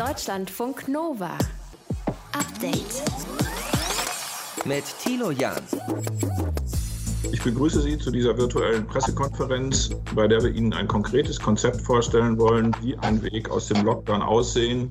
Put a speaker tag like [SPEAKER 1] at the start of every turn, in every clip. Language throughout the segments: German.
[SPEAKER 1] Deutschlandfunk Nova. Update.
[SPEAKER 2] Mit Thilo Jahn.
[SPEAKER 3] Ich begrüße Sie zu dieser virtuellen Pressekonferenz, bei der wir Ihnen ein konkretes Konzept vorstellen wollen, wie ein Weg aus dem Lockdown aussehen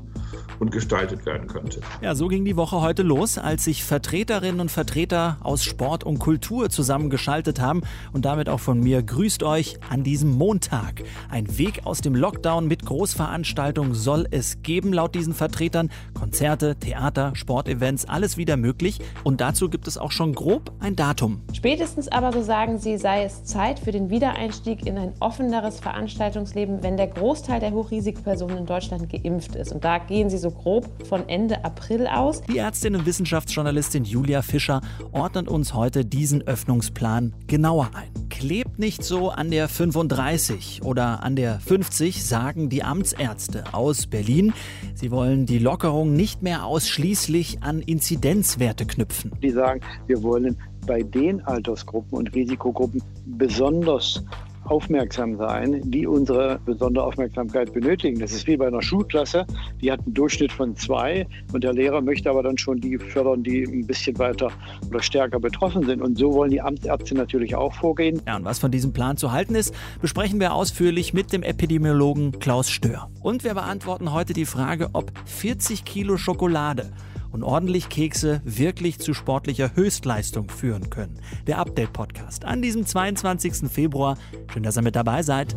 [SPEAKER 3] und gestaltet werden könnte.
[SPEAKER 4] Ja, so ging die Woche heute los, als sich Vertreterinnen und Vertreter aus Sport und Kultur zusammengeschaltet haben. Und damit auch von mir grüßt euch an diesem Montag. Ein Weg aus dem Lockdown mit Großveranstaltungen soll es geben, laut diesen Vertretern. Konzerte, Theater, Sportevents, alles wieder möglich. Und dazu gibt es auch schon grob ein Datum.
[SPEAKER 5] Spätestens aber, so sagen sie, sei es Zeit für den Wiedereinstieg in ein offeneres Veranstaltungsleben, wenn der Großteil der Hochrisikopersonen in Deutschland geimpft ist. Und da gehen sie so grob von Ende April aus.
[SPEAKER 4] Die Ärztin und Wissenschaftsjournalistin Julia Fischer ordnet uns heute diesen Öffnungsplan genauer ein. Klebt nicht so an der 35 oder an der 50, sagen die Amtsärzte aus Berlin. Sie wollen die Lockerung nicht mehr ausschließlich an Inzidenzwerte knüpfen.
[SPEAKER 6] Die sagen, wir wollen bei den Altersgruppen und Risikogruppen besonders aufmerksam sein, die unsere besondere Aufmerksamkeit benötigen. Das ist wie bei einer Schulklasse, die hat einen Durchschnitt von zwei und der Lehrer möchte aber dann schon die fördern, die ein bisschen weiter oder stärker betroffen sind. Und so wollen die Amtsärzte natürlich auch vorgehen.
[SPEAKER 4] Ja, und was von diesem Plan zu halten ist, besprechen wir ausführlich mit dem Epidemiologen Klaus Stör. Und wir beantworten heute die Frage, ob 40 Kilo Schokolade und ordentlich Kekse wirklich zu sportlicher Höchstleistung führen können. Der Update-Podcast an diesem 22. Februar. Schön, dass ihr mit dabei seid.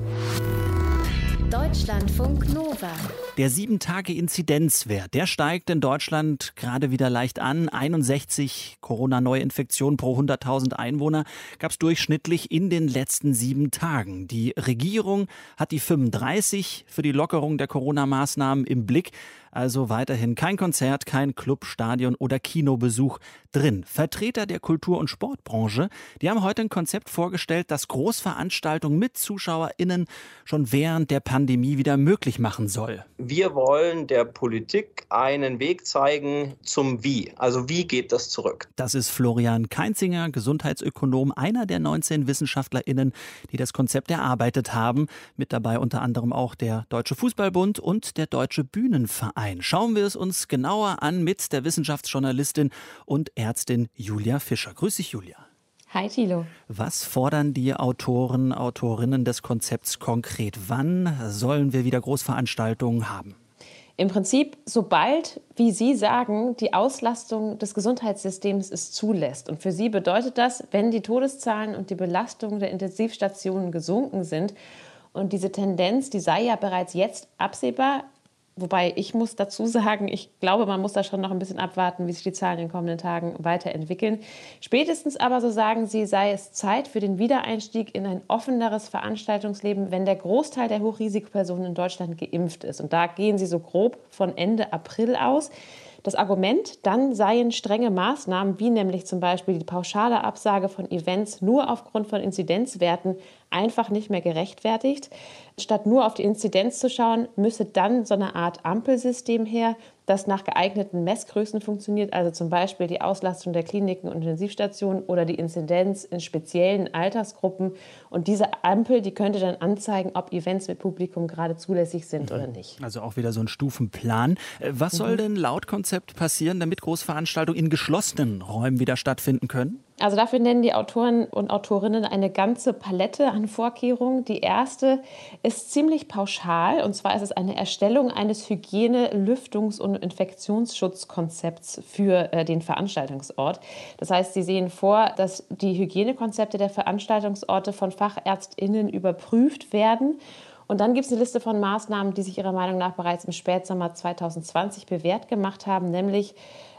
[SPEAKER 1] Deutschlandfunk Nova.
[SPEAKER 4] Der 7-Tage-Inzidenzwert, der steigt in Deutschland gerade wieder leicht an. 61 Corona-Neuinfektionen pro 100.000 Einwohner gab es durchschnittlich in den letzten sieben Tagen. Die Regierung hat die 35 für die Lockerung der Corona-Maßnahmen im Blick. Also weiterhin kein Konzert, kein Club, Stadion oder Kinobesuch drin. Vertreter der Kultur- und Sportbranche, die haben heute ein Konzept vorgestellt, das Großveranstaltungen mit ZuschauerInnen schon während der Pandemie wieder möglich machen soll.
[SPEAKER 7] Wir wollen der Politik einen Weg zeigen zum Wie. Also wie geht das zurück?
[SPEAKER 4] Das ist Florian Keinzinger, Gesundheitsökonom, einer der 19 WissenschaftlerInnen, die das Konzept erarbeitet haben. Mit dabei unter anderem auch der Deutsche Fußballbund und der Deutsche Bühnenverein ein. Schauen wir es uns genauer an mit der Wissenschaftsjournalistin und Ärztin Julia Fischer. Grüß dich, Julia.
[SPEAKER 5] Hi Thilo.
[SPEAKER 4] Was fordern die Autoren, Autorinnen des Konzepts konkret? Wann sollen wir wieder Großveranstaltungen haben?
[SPEAKER 5] Im Prinzip, sobald, wie Sie sagen, die Auslastung des Gesundheitssystems es zulässt. Und für Sie bedeutet das, wenn die Todeszahlen und die Belastung der Intensivstationen gesunken sind und diese Tendenz, die sei ja bereits jetzt absehbar, Wobei ich muss dazu sagen, ich glaube, man muss da schon noch ein bisschen abwarten, wie sich die Zahlen in den kommenden Tagen weiterentwickeln. Spätestens aber, so sagen sie, sei es Zeit für den Wiedereinstieg in ein offeneres Veranstaltungsleben, wenn der Großteil der Hochrisikopersonen in Deutschland geimpft ist. Und da gehen sie so grob von Ende April aus. Das Argument dann seien strenge Maßnahmen, wie nämlich zum Beispiel die pauschale Absage von Events nur aufgrund von Inzidenzwerten, einfach nicht mehr gerechtfertigt. Statt nur auf die Inzidenz zu schauen, müsse dann so eine Art Ampelsystem her, das nach geeigneten Messgrößen funktioniert, also zum Beispiel die Auslastung der Kliniken und Intensivstationen oder die Inzidenz in speziellen Altersgruppen. Und diese Ampel, die könnte dann anzeigen, ob Events mit Publikum gerade zulässig sind mhm. oder nicht.
[SPEAKER 4] Also auch wieder so ein Stufenplan. Äh, was soll mhm. denn laut Konzept passieren, damit Großveranstaltungen in geschlossenen Räumen wieder stattfinden können?
[SPEAKER 5] Also dafür nennen die Autoren und Autorinnen eine ganze Palette an Vorkehrungen. Die erste ist ziemlich pauschal und zwar ist es eine Erstellung eines Hygiene-, Lüftungs- und Infektionsschutzkonzepts für äh, den Veranstaltungsort. Das heißt, sie sehen vor, dass die Hygienekonzepte der Veranstaltungsorte von Fachärztinnen überprüft werden. Und dann gibt es eine Liste von Maßnahmen, die sich ihrer Meinung nach bereits im Spätsommer 2020 bewährt gemacht haben, nämlich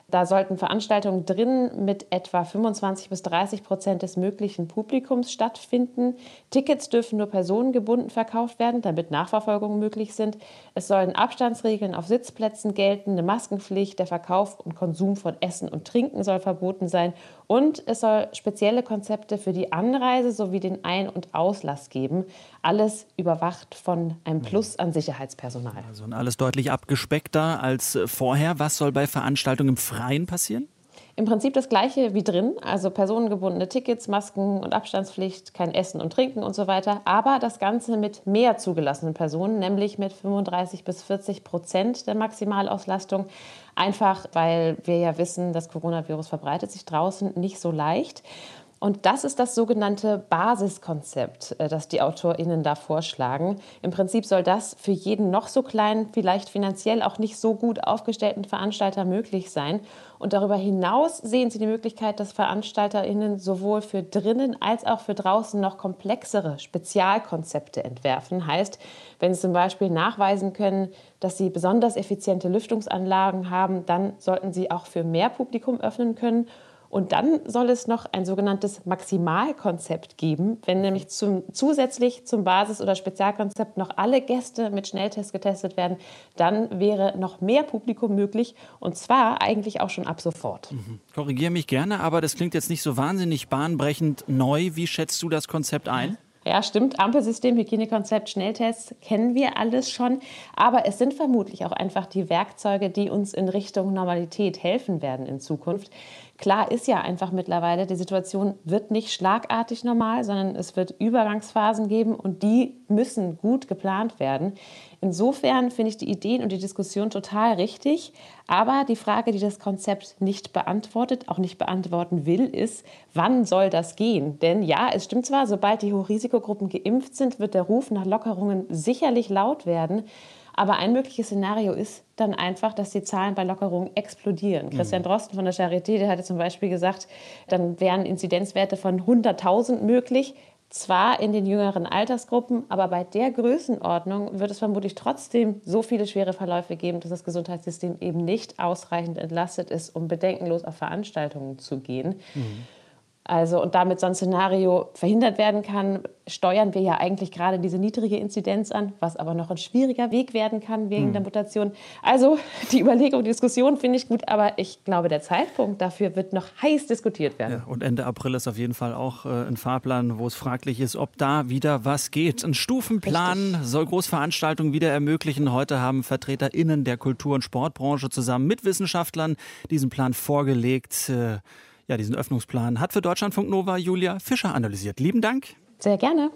[SPEAKER 5] da sollten Veranstaltungen drin mit etwa 25 bis 30 Prozent des möglichen Publikums stattfinden. Tickets dürfen nur personengebunden verkauft werden, damit Nachverfolgungen möglich sind. Es sollen Abstandsregeln auf Sitzplätzen gelten, eine Maskenpflicht, der Verkauf und Konsum von Essen und Trinken soll verboten sein und es soll spezielle Konzepte für die Anreise sowie den Ein- und Auslass geben. Alles überwacht von einem Plus an Sicherheitspersonal.
[SPEAKER 4] Also alles deutlich abgespeckter als vorher. Was soll bei Veranstaltungen im Freien passieren?
[SPEAKER 5] Im Prinzip das gleiche wie drin, also personengebundene Tickets, Masken und Abstandspflicht, kein Essen und Trinken und so weiter, aber das Ganze mit mehr zugelassenen Personen, nämlich mit 35 bis 40 Prozent der Maximalauslastung. Einfach weil wir ja wissen, das Coronavirus verbreitet sich draußen nicht so leicht. Und das ist das sogenannte Basiskonzept, äh, das die AutorInnen da vorschlagen. Im Prinzip soll das für jeden noch so kleinen, vielleicht finanziell auch nicht so gut aufgestellten Veranstalter möglich sein. Und darüber hinaus sehen sie die Möglichkeit, dass VeranstalterInnen sowohl für drinnen als auch für draußen noch komplexere Spezialkonzepte entwerfen. Heißt, wenn sie zum Beispiel nachweisen können, dass sie besonders effiziente Lüftungsanlagen haben, dann sollten sie auch für mehr Publikum öffnen können und dann soll es noch ein sogenanntes Maximalkonzept geben, wenn nämlich zum, zusätzlich zum Basis- oder Spezialkonzept noch alle Gäste mit Schnelltest getestet werden, dann wäre noch mehr Publikum möglich und zwar eigentlich auch schon ab sofort.
[SPEAKER 4] Mhm. Korrigiere mich gerne, aber das klingt jetzt nicht so wahnsinnig bahnbrechend neu. Wie schätzt du das Konzept ein?
[SPEAKER 5] Ja, stimmt. Ampelsystem, Hygienekonzept, Schnelltests kennen wir alles schon. Aber es sind vermutlich auch einfach die Werkzeuge, die uns in Richtung Normalität helfen werden in Zukunft. Klar ist ja einfach mittlerweile, die Situation wird nicht schlagartig normal, sondern es wird Übergangsphasen geben und die müssen gut geplant werden. Insofern finde ich die Ideen und die Diskussion total richtig. Aber die Frage, die das Konzept nicht beantwortet, auch nicht beantworten will, ist, wann soll das gehen? Denn ja, es stimmt zwar, sobald die Hochrisikogruppen geimpft sind, wird der Ruf nach Lockerungen sicherlich laut werden. Aber ein mögliches Szenario ist dann einfach, dass die Zahlen bei Lockerungen explodieren. Mhm. Christian Drosten von der Charité, der hatte zum Beispiel gesagt, dann wären Inzidenzwerte von 100.000 möglich. Zwar in den jüngeren Altersgruppen, aber bei der Größenordnung wird es vermutlich trotzdem so viele schwere Verläufe geben, dass das Gesundheitssystem eben nicht ausreichend entlastet ist, um bedenkenlos auf Veranstaltungen zu gehen. Mhm. Also und damit so ein Szenario verhindert werden kann, steuern wir ja eigentlich gerade diese niedrige Inzidenz an, was aber noch ein schwieriger Weg werden kann wegen mhm. der Mutation. Also die Überlegung, die Diskussion finde ich gut, aber ich glaube, der Zeitpunkt dafür wird noch heiß diskutiert werden.
[SPEAKER 4] Ja, und Ende April ist auf jeden Fall auch äh, ein Fahrplan, wo es fraglich ist, ob da wieder was geht. Ein Stufenplan Richtig. soll Großveranstaltungen wieder ermöglichen. Heute haben VertreterInnen der Kultur- und Sportbranche zusammen mit Wissenschaftlern diesen Plan vorgelegt. Äh, ja, diesen Öffnungsplan hat für Deutschlandfunk Nova Julia Fischer analysiert. Lieben Dank.
[SPEAKER 5] Sehr gerne.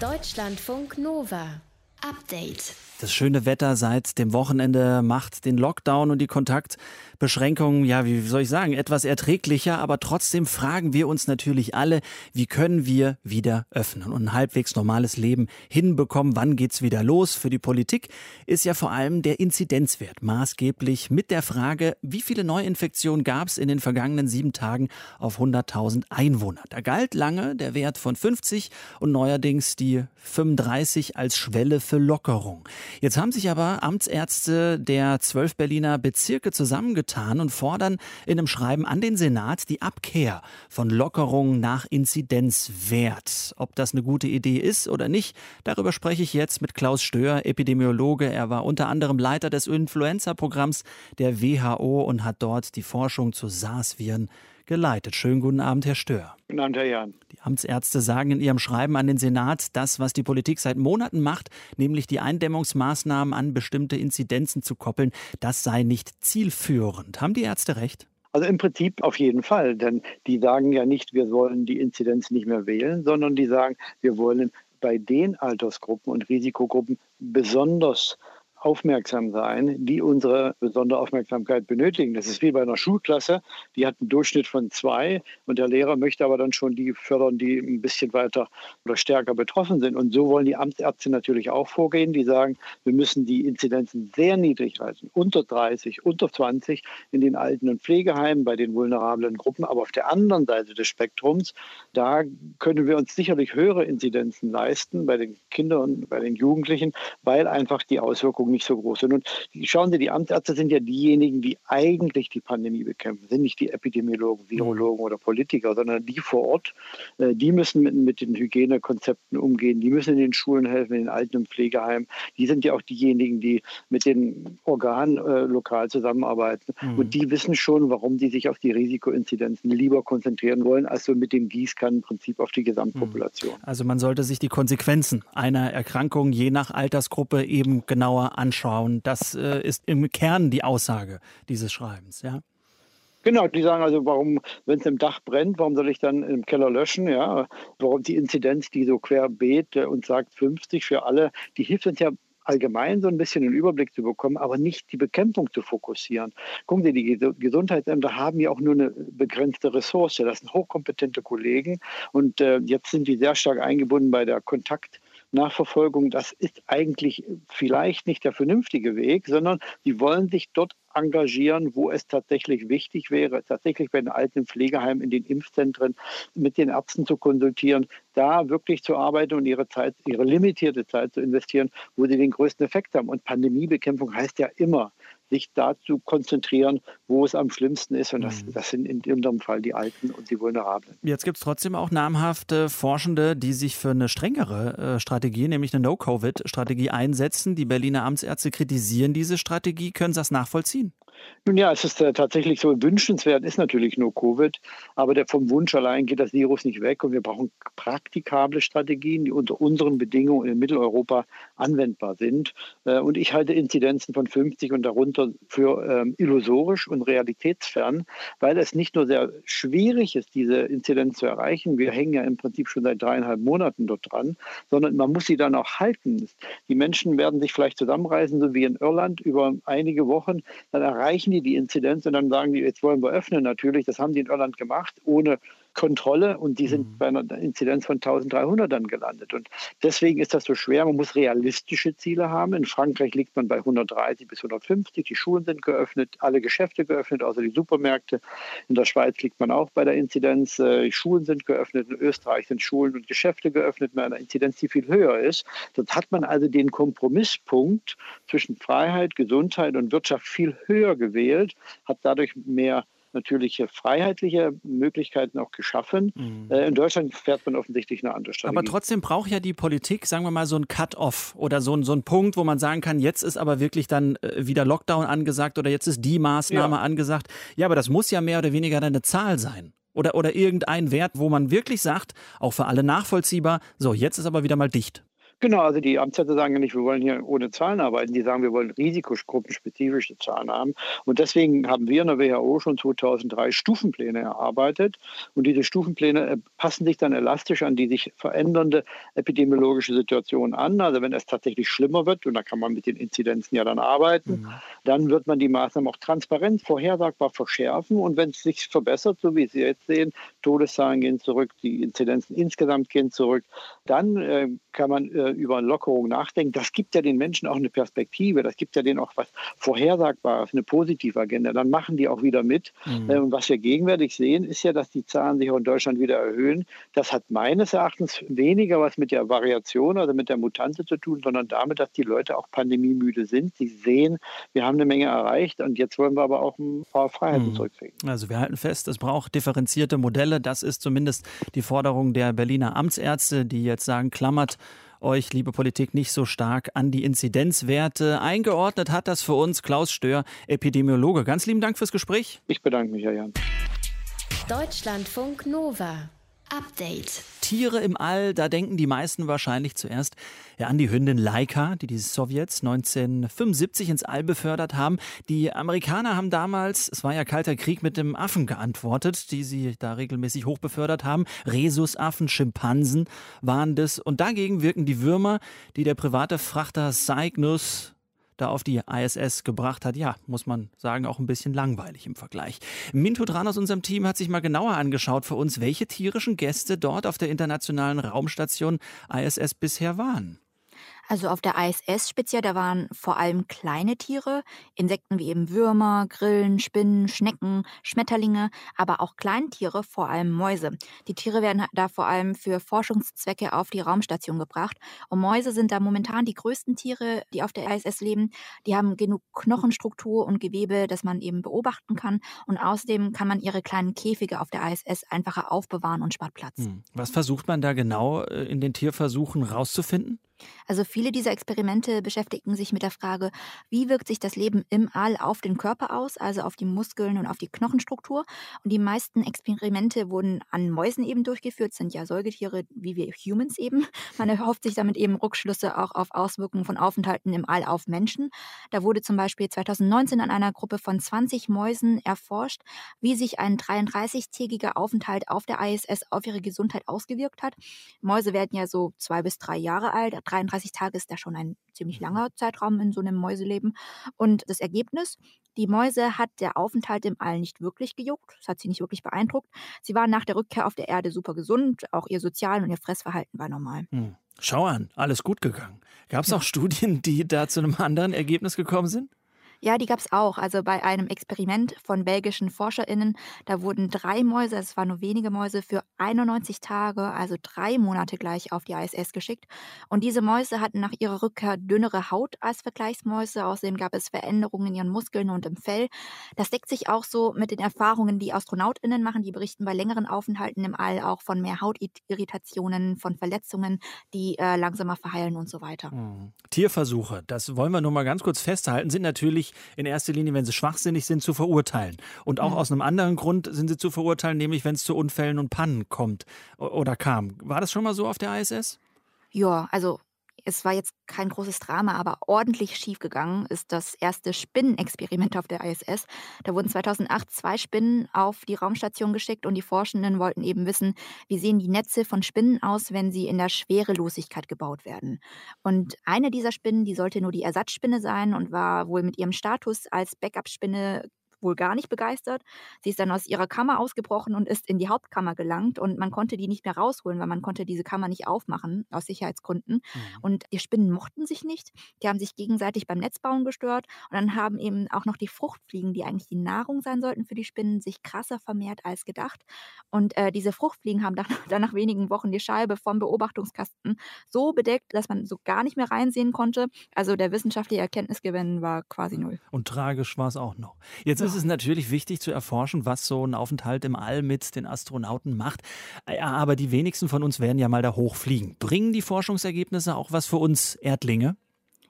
[SPEAKER 1] Deutschlandfunk Nova. Update.
[SPEAKER 4] Das schöne Wetter seit dem Wochenende macht den Lockdown und die Kontaktbeschränkungen, ja, wie soll ich sagen, etwas erträglicher. Aber trotzdem fragen wir uns natürlich alle, wie können wir wieder öffnen und ein halbwegs normales Leben hinbekommen? Wann geht's wieder los? Für die Politik ist ja vor allem der Inzidenzwert maßgeblich mit der Frage, wie viele Neuinfektionen gab es in den vergangenen sieben Tagen auf 100.000 Einwohner? Da galt lange der Wert von 50 und neuerdings die 35 als Schwelle für Lockerung. Jetzt haben sich aber Amtsärzte der zwölf Berliner Bezirke zusammengetan und fordern in einem Schreiben an den Senat die Abkehr von Lockerungen nach Inzidenzwert. Ob das eine gute Idee ist oder nicht, darüber spreche ich jetzt mit Klaus Stöhr, Epidemiologe. Er war unter anderem Leiter des Influenza-Programms der WHO und hat dort die Forschung zu SARS-Viren geleitet. Schönen guten Abend, Herr Stör.
[SPEAKER 6] Guten Abend, Herr Jan.
[SPEAKER 4] Die Amtsärzte sagen in ihrem Schreiben an den Senat, das, was die Politik seit Monaten macht, nämlich die Eindämmungsmaßnahmen an bestimmte Inzidenzen zu koppeln, das sei nicht zielführend. Haben die Ärzte recht?
[SPEAKER 6] Also im Prinzip auf jeden Fall, denn die sagen ja nicht, wir wollen die Inzidenz nicht mehr wählen, sondern die sagen, wir wollen bei den Altersgruppen und Risikogruppen besonders aufmerksam sein, die unsere besondere Aufmerksamkeit benötigen. Das ist wie bei einer Schulklasse, die hat einen Durchschnitt von zwei und der Lehrer möchte aber dann schon die fördern, die ein bisschen weiter oder stärker betroffen sind. Und so wollen die Amtsärzte natürlich auch vorgehen, die sagen, wir müssen die Inzidenzen sehr niedrig halten, unter 30, unter 20 in den Alten- und Pflegeheimen, bei den vulnerablen Gruppen. Aber auf der anderen Seite des Spektrums, da können wir uns sicherlich höhere Inzidenzen leisten bei den Kindern und bei den Jugendlichen, weil einfach die Auswirkungen Wirkung nicht so groß sind. Und schauen Sie, die Amtsärzte sind ja diejenigen, die eigentlich die Pandemie bekämpfen, sind nicht die Epidemiologen, Virologen oder Politiker, sondern die vor Ort. Äh, die müssen mit, mit den Hygienekonzepten umgehen, die müssen in den Schulen helfen, in den Alten- und Pflegeheimen. Die sind ja auch diejenigen, die mit den Organen äh, lokal zusammenarbeiten. Mhm. Und die wissen schon, warum sie sich auf die Risikoinzidenzen lieber konzentrieren wollen, als so mit dem Gießkannenprinzip auf die Gesamtpopulation.
[SPEAKER 4] Also man sollte sich die Konsequenzen einer Erkrankung je nach Altersgruppe eben genauer anschauen. Das äh, ist im Kern die Aussage dieses Schreibens, ja?
[SPEAKER 6] Genau, die sagen also, warum, wenn es im Dach brennt, warum soll ich dann im Keller löschen? Ja, warum die Inzidenz, die so querbeet äh, und sagt 50 für alle, die hilft uns ja allgemein so ein bisschen einen Überblick zu bekommen, aber nicht die Bekämpfung zu fokussieren. Gucken Sie, die Gesundheitsämter haben ja auch nur eine begrenzte Ressource. Das sind hochkompetente Kollegen und äh, jetzt sind die sehr stark eingebunden bei der Kontakt. Nachverfolgung, das ist eigentlich vielleicht nicht der vernünftige Weg, sondern sie wollen sich dort engagieren, wo es tatsächlich wichtig wäre, tatsächlich bei den alten Pflegeheimen, in den Impfzentren mit den Ärzten zu konsultieren, da wirklich zu arbeiten und ihre Zeit, ihre limitierte Zeit zu investieren, wo sie den größten Effekt haben. Und Pandemiebekämpfung heißt ja immer, sich dazu konzentrieren, wo es am schlimmsten ist. Und das, mhm. das sind in unserem Fall die Alten und die Vulnerablen.
[SPEAKER 4] Jetzt gibt es trotzdem auch namhafte Forschende, die sich für eine strengere äh, Strategie, nämlich eine No-Covid-Strategie einsetzen. Die Berliner Amtsärzte kritisieren diese Strategie. Können Sie das nachvollziehen?
[SPEAKER 6] Nun ja, es ist äh, tatsächlich so wünschenswert, ist natürlich nur Covid, aber der, vom Wunsch allein geht das Virus nicht weg und wir brauchen praktikable Strategien, die unter unseren Bedingungen in Mitteleuropa anwendbar sind. Äh, und ich halte Inzidenzen von 50 und darunter für ähm, illusorisch und realitätsfern, weil es nicht nur sehr schwierig ist, diese Inzidenz zu erreichen, wir hängen ja im Prinzip schon seit dreieinhalb Monaten dort dran, sondern man muss sie dann auch halten. Die Menschen werden sich vielleicht zusammenreißen, so wie in Irland, über einige Wochen, dann erreichen erreichen die die Inzidenz und dann sagen die, jetzt wollen wir öffnen natürlich. Das haben die in Irland gemacht, ohne Kontrolle und die sind mhm. bei einer Inzidenz von 1300 dann gelandet. Und deswegen ist das so schwer. Man muss realistische Ziele haben. In Frankreich liegt man bei 130 bis 150. Die Schulen sind geöffnet, alle Geschäfte geöffnet, außer die Supermärkte. In der Schweiz liegt man auch bei der Inzidenz. Äh, die Schulen sind geöffnet. In Österreich sind Schulen und Geschäfte geöffnet mit einer Inzidenz, die viel höher ist. Dort hat man also den Kompromisspunkt zwischen Freiheit, Gesundheit und Wirtschaft viel höher gewählt, hat dadurch mehr natürliche freiheitliche Möglichkeiten auch geschaffen. Mhm. Äh, in Deutschland fährt man offensichtlich eine andere Strategie.
[SPEAKER 4] Aber trotzdem braucht ja die Politik, sagen wir mal, so ein Cut-off oder so, so ein Punkt, wo man sagen kann, jetzt ist aber wirklich dann äh, wieder Lockdown angesagt oder jetzt ist die Maßnahme ja. angesagt. Ja, aber das muss ja mehr oder weniger eine Zahl sein. Oder, oder irgendein Wert, wo man wirklich sagt, auch für alle nachvollziehbar, so, jetzt ist aber wieder mal dicht.
[SPEAKER 6] Genau, also die Amtsärzte sagen ja nicht, wir wollen hier ohne Zahlen arbeiten. Die sagen, wir wollen risikogruppenspezifische Zahlen haben. Und deswegen haben wir in der WHO schon 2003 Stufenpläne erarbeitet. Und diese Stufenpläne äh, passen sich dann elastisch an die sich verändernde epidemiologische Situation an. Also wenn es tatsächlich schlimmer wird, und da kann man mit den Inzidenzen ja dann arbeiten, mhm. dann wird man die Maßnahmen auch transparent, vorhersagbar verschärfen. Und wenn es sich verbessert, so wie Sie jetzt sehen, Todeszahlen gehen zurück, die Inzidenzen insgesamt gehen zurück, dann äh, kann man äh, über Lockerung nachdenken. Das gibt ja den Menschen auch eine Perspektive, das gibt ja denen auch was Vorhersagbares, eine positive Agenda. Dann machen die auch wieder mit. Mhm. Äh, und was wir gegenwärtig sehen, ist ja, dass die Zahlen sich auch in Deutschland wieder erhöhen. Das hat meines Erachtens weniger was mit der Variation, also mit der Mutante zu tun, sondern damit, dass die Leute auch pandemiemüde sind. Sie sehen, wir haben eine Menge erreicht und jetzt wollen wir aber auch ein paar Freiheiten mhm. zurückkriegen.
[SPEAKER 4] Also wir halten fest, es braucht differenzierte Modelle. Das ist zumindest die Forderung der Berliner Amtsärzte, die jetzt sagen, klammert euch, liebe Politik, nicht so stark an die Inzidenzwerte. Eingeordnet hat das für uns Klaus Stör, Epidemiologe. Ganz lieben Dank fürs Gespräch.
[SPEAKER 6] Ich bedanke mich, Herr Jan.
[SPEAKER 1] Deutschlandfunk Nova. Update.
[SPEAKER 4] Tiere im All, da denken die meisten wahrscheinlich zuerst ja, an die Hündin Laika, die die Sowjets 1975 ins All befördert haben. Die Amerikaner haben damals, es war ja kalter Krieg, mit dem Affen geantwortet, die sie da regelmäßig hochbefördert haben. Rhesusaffen, Schimpansen waren das. Und dagegen wirken die Würmer, die der private Frachter Cygnus da auf die ISS gebracht hat, ja, muss man sagen, auch ein bisschen langweilig im Vergleich. Minto Dran aus unserem Team hat sich mal genauer angeschaut für uns, welche tierischen Gäste dort auf der internationalen Raumstation ISS bisher waren.
[SPEAKER 8] Also auf der ISS speziell, da waren vor allem kleine Tiere, Insekten wie eben Würmer, Grillen, Spinnen, Schnecken, Schmetterlinge, aber auch Kleintiere, vor allem Mäuse. Die Tiere werden da vor allem für Forschungszwecke auf die Raumstation gebracht. Und Mäuse sind da momentan die größten Tiere, die auf der ISS leben. Die haben genug Knochenstruktur und Gewebe, das man eben beobachten kann. Und außerdem kann man ihre kleinen Käfige auf der ISS einfacher aufbewahren und spart Platz. Hm.
[SPEAKER 4] Was versucht man da genau äh, in den Tierversuchen rauszufinden?
[SPEAKER 8] Also viele dieser Experimente beschäftigen sich mit der Frage, wie wirkt sich das Leben im All auf den Körper aus, also auf die Muskeln und auf die Knochenstruktur. Und die meisten Experimente wurden an Mäusen eben durchgeführt, sind ja Säugetiere wie wir Humans eben. Man erhofft sich damit eben Rückschlüsse auch auf Auswirkungen von Aufenthalten im All auf Menschen. Da wurde zum Beispiel 2019 an einer Gruppe von 20 Mäusen erforscht, wie sich ein 33-tägiger Aufenthalt auf der ISS auf ihre Gesundheit ausgewirkt hat. Mäuse werden ja so zwei bis drei Jahre alt. 33 Tage ist da schon ein ziemlich langer Zeitraum in so einem Mäuseleben. Und das Ergebnis, die Mäuse hat der Aufenthalt im All nicht wirklich gejuckt. Das hat sie nicht wirklich beeindruckt. Sie waren nach der Rückkehr auf der Erde super gesund. Auch ihr Sozial- und ihr Fressverhalten war normal.
[SPEAKER 4] Hm. Schau an, alles gut gegangen. Gab es auch Studien, die da zu einem anderen Ergebnis gekommen sind?
[SPEAKER 8] Ja, die gab es auch. Also bei einem Experiment von belgischen ForscherInnen, da wurden drei Mäuse, es waren nur wenige Mäuse, für 91 Tage, also drei Monate gleich auf die ISS geschickt. Und diese Mäuse hatten nach ihrer Rückkehr dünnere Haut als Vergleichsmäuse. Außerdem gab es Veränderungen in ihren Muskeln und im Fell. Das deckt sich auch so mit den Erfahrungen, die AstronautInnen machen. Die berichten bei längeren Aufenthalten im All auch von mehr Hautirritationen, von Verletzungen, die äh, langsamer verheilen und so weiter.
[SPEAKER 4] Mhm. Tierversuche, das wollen wir nur mal ganz kurz festhalten, sind natürlich nicht in erster Linie, wenn sie schwachsinnig sind, zu verurteilen. Und auch mhm. aus einem anderen Grund sind sie zu verurteilen, nämlich wenn es zu Unfällen und Pannen kommt oder kam. War das schon mal so auf der ISS?
[SPEAKER 8] Ja, also es war jetzt kein großes Drama, aber ordentlich schiefgegangen ist das erste Spinnenexperiment auf der ISS. Da wurden 2008 zwei Spinnen auf die Raumstation geschickt und die Forschenden wollten eben wissen, wie sehen die Netze von Spinnen aus, wenn sie in der Schwerelosigkeit gebaut werden. Und eine dieser Spinnen, die sollte nur die Ersatzspinne sein und war wohl mit ihrem Status als Backup-Spinne wohl gar nicht begeistert. Sie ist dann aus ihrer Kammer ausgebrochen und ist in die Hauptkammer gelangt und man konnte die nicht mehr rausholen, weil man konnte diese Kammer nicht aufmachen aus Sicherheitsgründen. Mhm. Und die Spinnen mochten sich nicht. Die haben sich gegenseitig beim Netzbauen gestört und dann haben eben auch noch die Fruchtfliegen, die eigentlich die Nahrung sein sollten für die Spinnen, sich krasser vermehrt als gedacht. Und äh, diese Fruchtfliegen haben dann, dann nach wenigen Wochen die Scheibe vom Beobachtungskasten so bedeckt, dass man so gar nicht mehr reinsehen konnte. Also der wissenschaftliche Erkenntnisgewinn war quasi null.
[SPEAKER 4] Und tragisch war es auch noch. Jetzt ist es natürlich wichtig zu erforschen, was so ein Aufenthalt im All mit den Astronauten macht. Aber die wenigsten von uns werden ja mal da hochfliegen. Bringen die Forschungsergebnisse auch was für uns Erdlinge?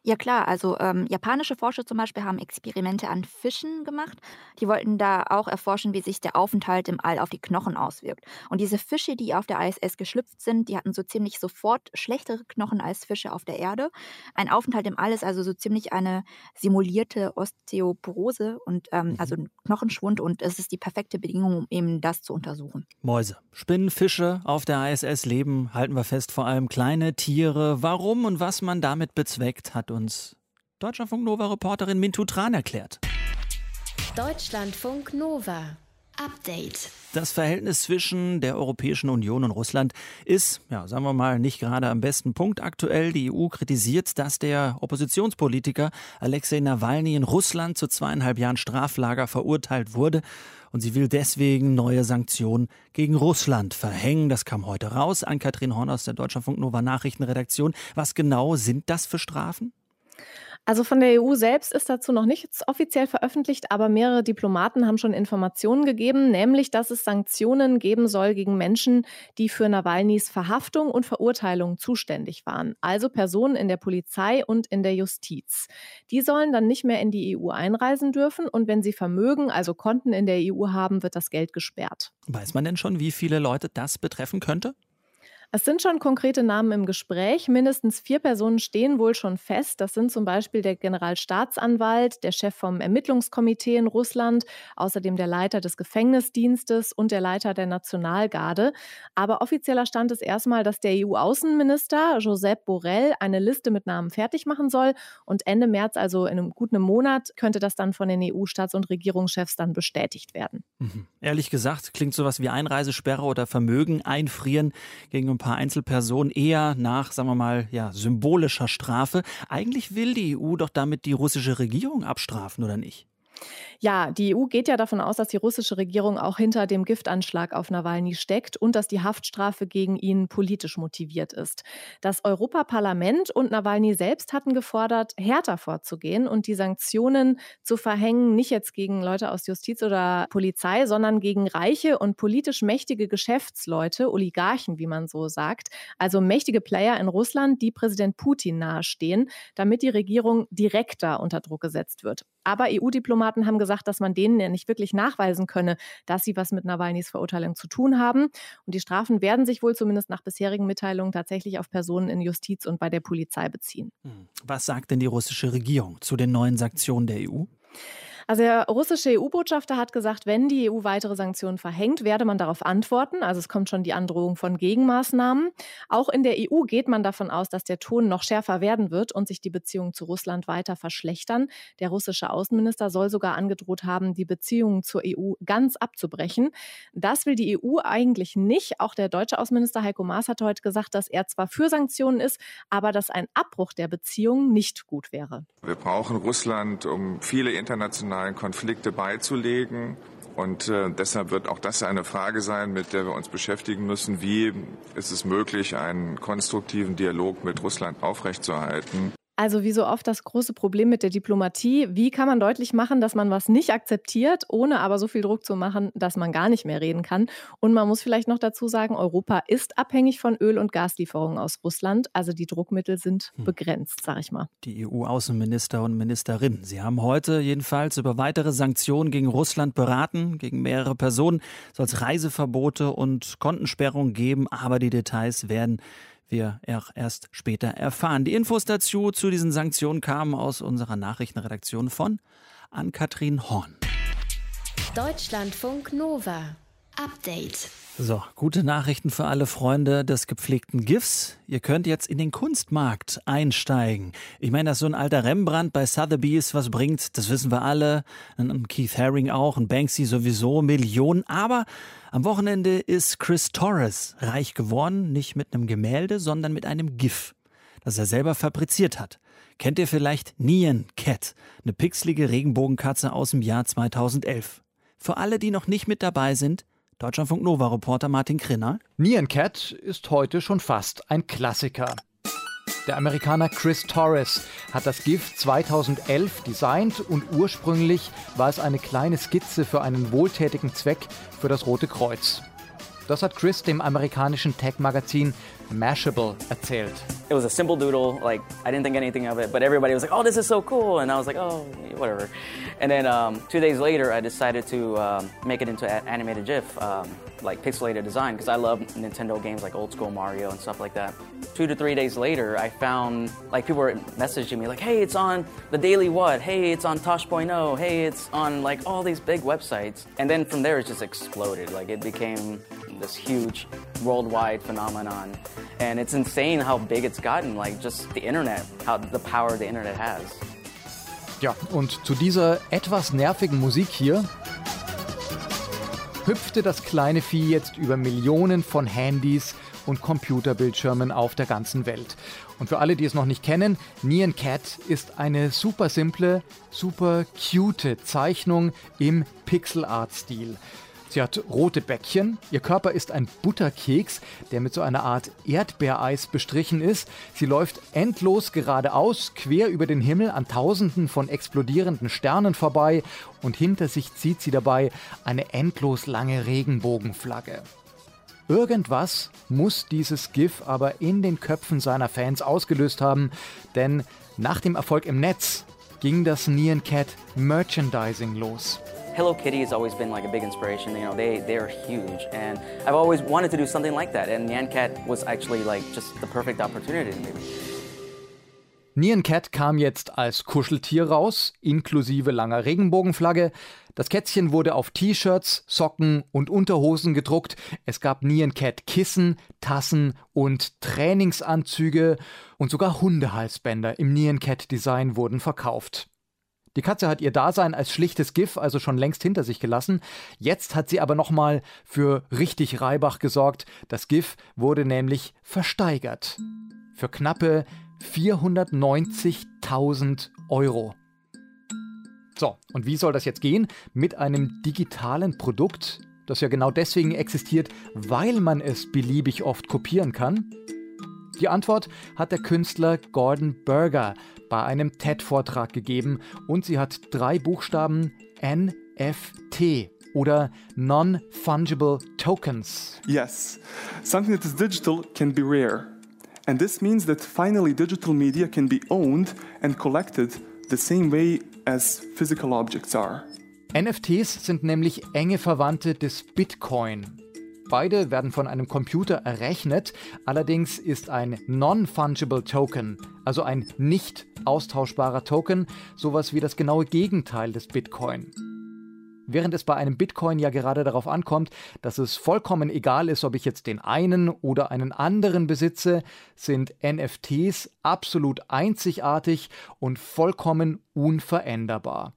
[SPEAKER 8] Ja klar, also ähm, japanische Forscher zum Beispiel haben Experimente an Fischen gemacht. Die wollten da auch erforschen, wie sich der Aufenthalt im All auf die Knochen auswirkt. Und diese Fische, die auf der ISS geschlüpft sind, die hatten so ziemlich sofort schlechtere Knochen als Fische auf der Erde. Ein Aufenthalt im All ist also so ziemlich eine simulierte Osteoporose und ähm, mhm. also ein Knochenschwund und es ist die perfekte Bedingung, um eben das zu untersuchen.
[SPEAKER 4] Mäuse, Spinnen, Fische auf der ISS leben, halten wir fest, vor allem kleine Tiere. Warum und was man damit bezweckt, hat uns uns Deutschlandfunk Nova-Reporterin Mintu Tran erklärt.
[SPEAKER 1] Deutschlandfunk Nova. Update.
[SPEAKER 4] Das Verhältnis zwischen der Europäischen Union und Russland ist, ja, sagen wir mal, nicht gerade am besten Punkt aktuell. Die EU kritisiert, dass der Oppositionspolitiker Alexei Nawalny in Russland zu zweieinhalb Jahren Straflager verurteilt wurde. Und sie will deswegen neue Sanktionen gegen Russland verhängen. Das kam heute raus an Katrin Horn aus der Deutschlandfunk Nova Nachrichtenredaktion. Was genau sind das für Strafen?
[SPEAKER 9] Also von der EU selbst ist dazu noch nichts offiziell veröffentlicht, aber mehrere Diplomaten haben schon Informationen gegeben, nämlich dass es Sanktionen geben soll gegen Menschen, die für Nawalnys Verhaftung und Verurteilung zuständig waren, also Personen in der Polizei und in der Justiz. Die sollen dann nicht mehr in die EU einreisen dürfen und wenn sie Vermögen, also Konten in der EU haben, wird das Geld gesperrt.
[SPEAKER 4] Weiß man denn schon, wie viele Leute das betreffen könnte?
[SPEAKER 9] Es sind schon konkrete Namen im Gespräch. Mindestens vier Personen stehen wohl schon fest. Das sind zum Beispiel der Generalstaatsanwalt, der Chef vom Ermittlungskomitee in Russland, außerdem der Leiter des Gefängnisdienstes und der Leiter der Nationalgarde. Aber offizieller Stand ist erstmal, dass der EU-Außenminister Josep Borrell eine Liste mit Namen fertig machen soll. Und Ende März, also in einem guten Monat, könnte das dann von den EU-Staats- und Regierungschefs dann bestätigt werden.
[SPEAKER 4] Mhm. Ehrlich gesagt klingt sowas wie Einreisesperre oder Vermögen einfrieren gegen ein paar Einzelpersonen eher nach, sagen wir mal, ja, symbolischer Strafe. Eigentlich will die EU doch damit die russische Regierung abstrafen, oder nicht?
[SPEAKER 9] Ja, die EU geht ja davon aus, dass die russische Regierung auch hinter dem Giftanschlag auf Nawalny steckt und dass die Haftstrafe gegen ihn politisch motiviert ist. Das Europaparlament und Nawalny selbst hatten gefordert, härter vorzugehen und die Sanktionen zu verhängen, nicht jetzt gegen Leute aus Justiz oder Polizei, sondern gegen reiche und politisch mächtige Geschäftsleute, Oligarchen, wie man so sagt, also mächtige Player in Russland, die Präsident Putin nahestehen, damit die Regierung direkter unter Druck gesetzt wird. Aber EU-Diplomaten haben gesagt, dass man denen ja nicht wirklich nachweisen könne, dass sie was mit Nawalnys Verurteilung zu tun haben. Und die Strafen werden sich wohl zumindest nach bisherigen Mitteilungen tatsächlich auf Personen in Justiz und bei der Polizei beziehen. Hm.
[SPEAKER 4] Was sagt denn die russische Regierung zu den neuen Sanktionen der EU?
[SPEAKER 9] Also der russische EU-Botschafter hat gesagt, wenn die EU weitere Sanktionen verhängt, werde man darauf antworten. Also es kommt schon die Androhung von Gegenmaßnahmen. Auch in der EU geht man davon aus, dass der Ton noch schärfer werden wird und sich die Beziehungen zu Russland weiter verschlechtern. Der russische Außenminister soll sogar angedroht haben, die Beziehungen zur EU ganz abzubrechen. Das will die EU eigentlich nicht. Auch der deutsche Außenminister Heiko Maas hat heute gesagt, dass er zwar für Sanktionen ist, aber dass ein Abbruch der Beziehungen nicht gut wäre.
[SPEAKER 10] Wir brauchen Russland, um viele internationale internationalen Konflikte beizulegen. Und äh, deshalb wird auch das eine Frage sein, mit der wir uns beschäftigen müssen. Wie ist es möglich, einen konstruktiven Dialog mit Russland aufrechtzuerhalten?
[SPEAKER 9] Also wie so oft das große Problem mit der Diplomatie. Wie kann man deutlich machen, dass man was nicht akzeptiert, ohne aber so viel Druck zu machen, dass man gar nicht mehr reden kann? Und man muss vielleicht noch dazu sagen, Europa ist abhängig von Öl- und Gaslieferungen aus Russland. Also die Druckmittel sind hm. begrenzt, sage ich mal.
[SPEAKER 4] Die EU-Außenminister und Ministerinnen, sie haben heute jedenfalls über weitere Sanktionen gegen Russland beraten. Gegen mehrere Personen soll es Reiseverbote und Kontensperrungen geben, aber die Details werden wir erst später erfahren. Die Infos dazu zu diesen Sanktionen kamen aus unserer Nachrichtenredaktion von Ann-Kathrin Horn.
[SPEAKER 1] Deutschlandfunk Nova. Update.
[SPEAKER 4] So, gute Nachrichten für alle Freunde des gepflegten GIFs. Ihr könnt jetzt in den Kunstmarkt einsteigen. Ich meine, dass so ein alter Rembrandt bei Sotheby's was bringt, das wissen wir alle. Ein Keith Haring auch, ein Banksy sowieso, Millionen. Aber am Wochenende ist Chris Torres reich geworden, nicht mit einem Gemälde, sondern mit einem GIF, das er selber fabriziert hat. Kennt ihr vielleicht Nyan Cat, eine pixelige Regenbogenkatze aus dem Jahr 2011? Für alle, die noch nicht mit dabei sind, Deutschlandfunk Nova-Reporter Martin Krinner.
[SPEAKER 11] Nyan Cat ist heute schon fast ein Klassiker. Der Amerikaner Chris Torres hat das GIF 2011 designt und ursprünglich war es eine kleine Skizze für einen wohltätigen Zweck für das Rote Kreuz. Das hat Chris dem amerikanischen Tech-Magazin Mashable erzählt.
[SPEAKER 12] It was a simple doodle, like I didn't think anything of it, but everybody was like, "Oh, this is so cool," and I was like, "Oh, whatever." And then um, two days later, I decided to um, make it into an animated GIF, um, like pixelated design, because I love Nintendo games like old school Mario and stuff like that. Two to three days later, I found like people were messaging me like, "Hey, it's on the Daily What? Hey, it's on Tosh.0. Hey, it's on like all these big websites." And then from there, it just exploded. Like it became this huge worldwide phenomenon. And it's insane how big it's gotten, like just the internet, how the power the internet has.
[SPEAKER 11] Ja, und zu dieser etwas nervigen Musik hier hüpfte das kleine Vieh jetzt über Millionen von Handys und Computerbildschirmen auf der ganzen Welt. Und für alle, die es noch nicht kennen, Nyan Cat ist eine super simple, super cute Zeichnung im Pixel Art Stil. Sie hat rote Bäckchen, ihr Körper ist ein Butterkeks, der mit so einer Art Erdbeereis bestrichen ist. Sie läuft endlos geradeaus, quer über den Himmel an tausenden von explodierenden Sternen vorbei und hinter sich zieht sie dabei eine endlos lange Regenbogenflagge. Irgendwas muss dieses GIF aber in den Köpfen seiner Fans ausgelöst haben, denn nach dem Erfolg im Netz ging das Nyan Cat Merchandising los.
[SPEAKER 12] Hello Kitty has always been like a big inspiration. You know, they they're huge, and I've always wanted to do something like that. And Nyan Cat was actually like just the perfect opportunity to me.
[SPEAKER 11] Nyan Cat kam jetzt als Kuscheltier raus, inklusive langer Regenbogenflagge. Das Kätzchen wurde auf T-Shirts, Socken und Unterhosen gedruckt. Es gab Nyan Cat Kissen, Tassen und Trainingsanzüge und sogar Hundehalsbänder im Nyan Cat Design wurden verkauft. Die Katze hat ihr Dasein als schlichtes GIF also schon längst hinter sich gelassen. Jetzt hat sie aber nochmal für richtig Reibach gesorgt. Das GIF wurde nämlich versteigert. Für knappe 490.000 Euro. So, und wie soll das jetzt gehen? Mit einem digitalen Produkt, das ja genau deswegen existiert, weil man es beliebig oft kopieren kann? Die Antwort hat der Künstler Gordon Berger bei einem TED-Vortrag gegeben und sie hat drei Buchstaben NFT oder Non-Fungible Tokens.
[SPEAKER 13] Yes, something that is digital can be rare. And this means that finally digital media can be owned and collected the same way as physical objects are.
[SPEAKER 11] NFTs sind nämlich enge Verwandte des Bitcoin. Beide werden von einem Computer errechnet, allerdings ist ein Non-Fungible Token, also ein nicht austauschbarer Token, sowas wie das genaue Gegenteil des Bitcoin. Während es bei einem Bitcoin ja gerade darauf ankommt, dass es vollkommen egal ist, ob ich jetzt den einen oder einen anderen besitze, sind NFTs absolut einzigartig und vollkommen unveränderbar.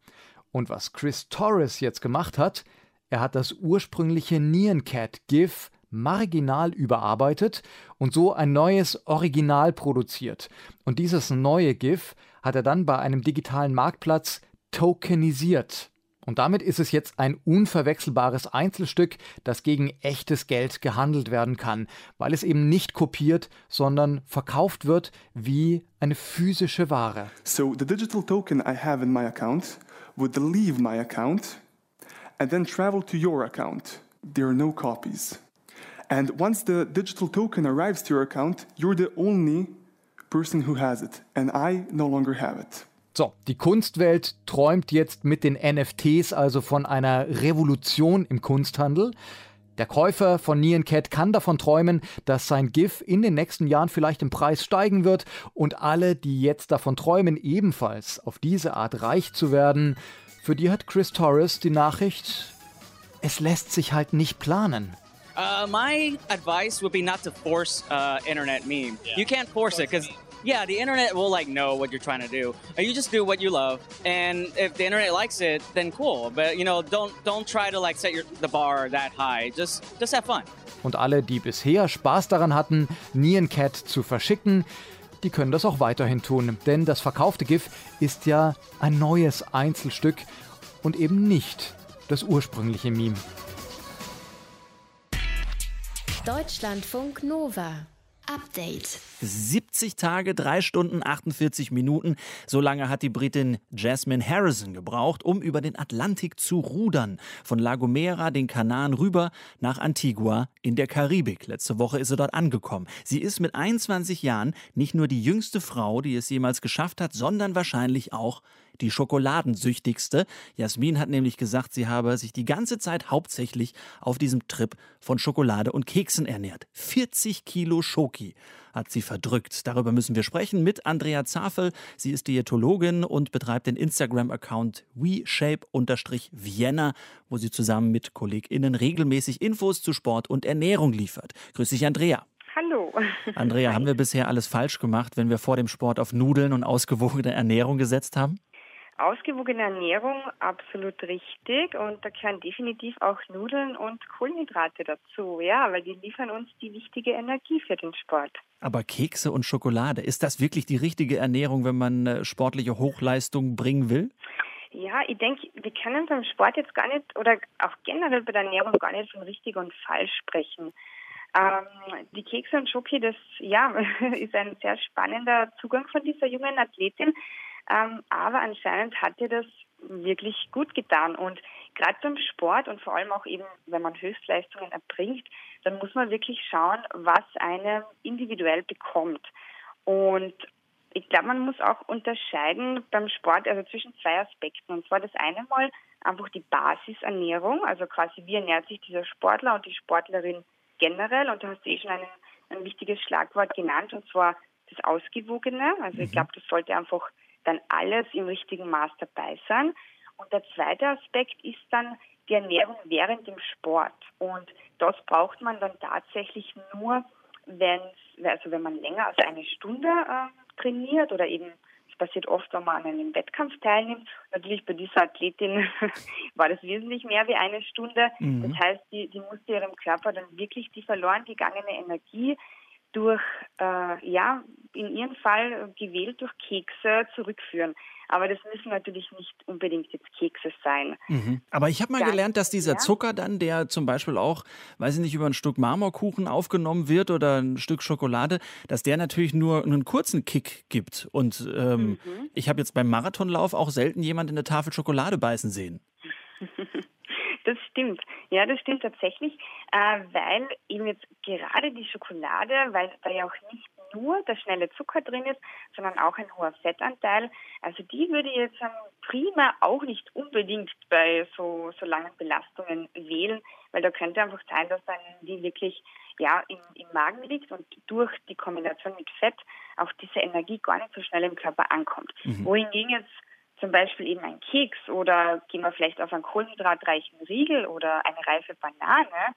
[SPEAKER 11] Und was Chris Torres jetzt gemacht hat, er hat das ursprüngliche Nyan-Cat-GIF marginal überarbeitet und so ein neues Original produziert. Und dieses neue GIF hat er dann bei einem digitalen Marktplatz tokenisiert. Und damit ist es jetzt ein unverwechselbares Einzelstück, das gegen echtes Geld gehandelt werden kann, weil es eben nicht kopiert, sondern verkauft wird wie eine physische Ware.
[SPEAKER 13] So the digital token I have in my account would leave my account and then travel to your account. There are no copies. And once the digital token arrives to your account, you're the only person who has it and I no longer have it.
[SPEAKER 11] So, die Kunstwelt träumt jetzt mit den NFTs also von einer Revolution im Kunsthandel. Der Käufer von Nyan Cat kann davon träumen, dass sein GIF in den nächsten Jahren vielleicht im Preis steigen wird und alle, die jetzt davon träumen, ebenfalls auf diese Art reich zu werden, für die hat Chris Torres die Nachricht, es lässt sich halt nicht planen.
[SPEAKER 14] Uh, my advice would be not to force uh, internet meme. Yeah. You can't force it because yeah, the internet will like know what you're trying to do. You just do what you love, and if the internet likes it, then cool. But you know, don't don't try to like set your, the bar that high. Just just have fun.
[SPEAKER 11] Und alle, die bisher Spaß daran hatten, Nyan Cat zu verschicken, die können das auch weiterhin tun, denn das verkaufte GIF ist ja ein neues Einzelstück und eben nicht das ursprüngliche Meme.
[SPEAKER 1] Deutschlandfunk Nova. Update.
[SPEAKER 4] 70 Tage, 3 Stunden, 48 Minuten. So lange hat die Britin Jasmine Harrison gebraucht, um über den Atlantik zu rudern. Von La Gomera, den Kanaren, rüber nach Antigua in der Karibik. Letzte Woche ist sie dort angekommen. Sie ist mit 21 Jahren nicht nur die jüngste Frau, die es jemals geschafft hat, sondern wahrscheinlich auch die schokoladensüchtigste. Jasmin hat nämlich gesagt, sie habe sich die ganze Zeit hauptsächlich auf diesem Trip von Schokolade und Keksen ernährt. 40 Kilo Schoki hat sie verdrückt. Darüber müssen wir sprechen mit Andrea Zafel. Sie ist Diätologin und betreibt den Instagram-Account WeShape-Vienna, wo sie zusammen mit KollegInnen regelmäßig Infos zu Sport und Ernährung liefert. Grüß dich, Andrea.
[SPEAKER 15] Hallo.
[SPEAKER 4] Andrea, haben wir bisher alles falsch gemacht, wenn wir vor dem Sport auf Nudeln und ausgewogene Ernährung gesetzt haben?
[SPEAKER 15] Ausgewogene Ernährung, absolut richtig. Und da gehören definitiv auch Nudeln und Kohlenhydrate dazu, ja, weil die liefern uns die wichtige Energie für den Sport.
[SPEAKER 4] Aber Kekse und Schokolade, ist das wirklich die richtige Ernährung, wenn man äh, sportliche Hochleistung bringen will?
[SPEAKER 15] Ja, ich denke, wir können beim Sport jetzt gar nicht oder auch generell bei der Ernährung gar nicht von richtig und falsch sprechen. Ähm, die Kekse und Schoki, das ja, ist ein sehr spannender Zugang von dieser jungen Athletin. Ähm, aber anscheinend hat ihr das wirklich gut getan. Und gerade beim Sport und vor allem auch eben, wenn man Höchstleistungen erbringt, dann muss man wirklich schauen, was einem individuell bekommt. Und ich glaube, man muss auch unterscheiden beim Sport, also zwischen zwei Aspekten. Und zwar das eine Mal einfach die Basisernährung, also quasi wie ernährt sich dieser Sportler und die Sportlerin generell. Und da hast du eh schon ein, ein wichtiges Schlagwort genannt, und zwar das Ausgewogene. Also ich mhm. glaube, das sollte einfach dann alles im richtigen Maß dabei sein. Und der zweite Aspekt ist dann die Ernährung während dem Sport. Und das braucht man dann tatsächlich nur, wenn, also wenn man länger als eine Stunde äh, trainiert oder eben es passiert oft, wenn man an einem Wettkampf teilnimmt. Natürlich bei dieser Athletin war das wesentlich mehr wie eine Stunde. Mhm. Das heißt, die, die musste ihrem Körper dann wirklich die verloren gegangene Energie durch, äh, ja, in ihrem Fall gewählt durch Kekse zurückführen. Aber das müssen natürlich nicht unbedingt jetzt Kekse sein.
[SPEAKER 4] Mhm. Aber ich habe mal
[SPEAKER 15] Ganz,
[SPEAKER 4] gelernt, dass dieser
[SPEAKER 15] ja.
[SPEAKER 4] Zucker dann, der zum Beispiel auch, weiß ich nicht, über ein Stück Marmorkuchen aufgenommen wird oder ein Stück Schokolade, dass der natürlich nur einen kurzen Kick gibt. Und ähm,
[SPEAKER 15] Mhm.
[SPEAKER 4] ich habe jetzt beim Marathonlauf auch selten jemand in eine Tafel Schokolade beißen sehen.
[SPEAKER 15] Das stimmt. Ja, das stimmt tatsächlich, äh, weil eben jetzt gerade die Schokolade, weil da ja auch nicht nur der schnelle Zucker drin ist, sondern auch ein hoher Fettanteil. Also die würde ich jetzt prima auch nicht unbedingt bei so, so langen Belastungen wählen, weil da könnte einfach sein, dass dann die wirklich ja, im, im Magen liegt und durch die Kombination mit Fett auch diese Energie gar nicht so schnell im Körper ankommt.
[SPEAKER 16] Mhm.
[SPEAKER 15] Wohingegen jetzt zum Beispiel eben ein Keks oder gehen wir vielleicht auf einen kohlenhydratreichen Riegel oder eine reife Banane,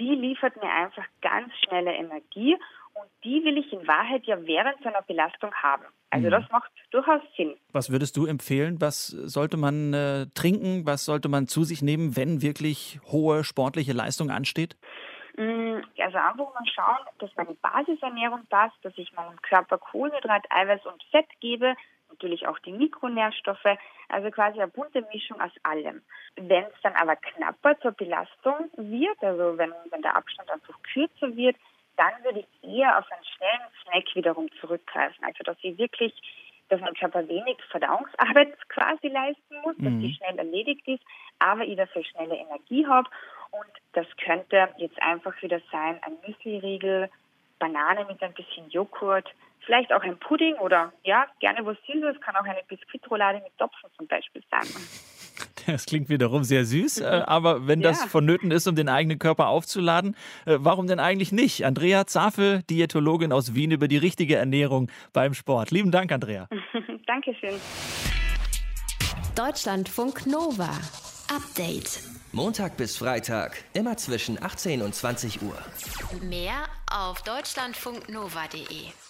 [SPEAKER 15] die liefert mir einfach ganz schnelle Energie und die will ich in Wahrheit ja während so einer Belastung haben. Also
[SPEAKER 4] Mhm.
[SPEAKER 15] das macht durchaus Sinn.
[SPEAKER 4] Was würdest du empfehlen? Was sollte man äh, trinken? Was sollte man zu sich nehmen, wenn wirklich hohe sportliche Leistung ansteht?
[SPEAKER 15] Mm, Also einfach mal schauen, dass meine Basisernährung passt, dass ich meinem Körper Kohlenhydrat, Eiweiß und Fett gebe, natürlich auch die Mikronährstoffe, also quasi eine bunte Mischung aus allem. Wenn es dann aber knapper zur Belastung wird, also wenn, wenn der Abstand einfach kürzer wird, dann würde ich eher auf einen schnellen Snack wiederum zurückgreifen. Also dass ich wirklich, dass mein Körper wenig Verdauungsarbeit quasi leisten muss, dass
[SPEAKER 16] Mhm.
[SPEAKER 15] die schnell erledigt ist, aber ich dafür schnelle Energie habe. Und das könnte jetzt einfach wieder sein, ein Müsli-Riegel, Banane mit ein bisschen Joghurt, vielleicht auch ein Pudding oder ja, gerne was Süßes, kann auch eine Biskuitroulade mit Topfen zum Beispiel sein.
[SPEAKER 4] Das klingt wiederum sehr süß, äh, aber wenn das
[SPEAKER 15] Ja.
[SPEAKER 4] vonnöten ist, um den eigenen Körper aufzuladen, äh, warum denn eigentlich nicht? Andrea Zafel, Diätologin aus Wien, über die richtige Ernährung beim Sport. Lieben Dank, Andrea.
[SPEAKER 15] Dankeschön.
[SPEAKER 1] Deutschlandfunk Nova. Update.
[SPEAKER 2] Montag bis Freitag, immer zwischen 18 und 20 Uhr.
[SPEAKER 1] Mehr auf deutschlandfunknova.de.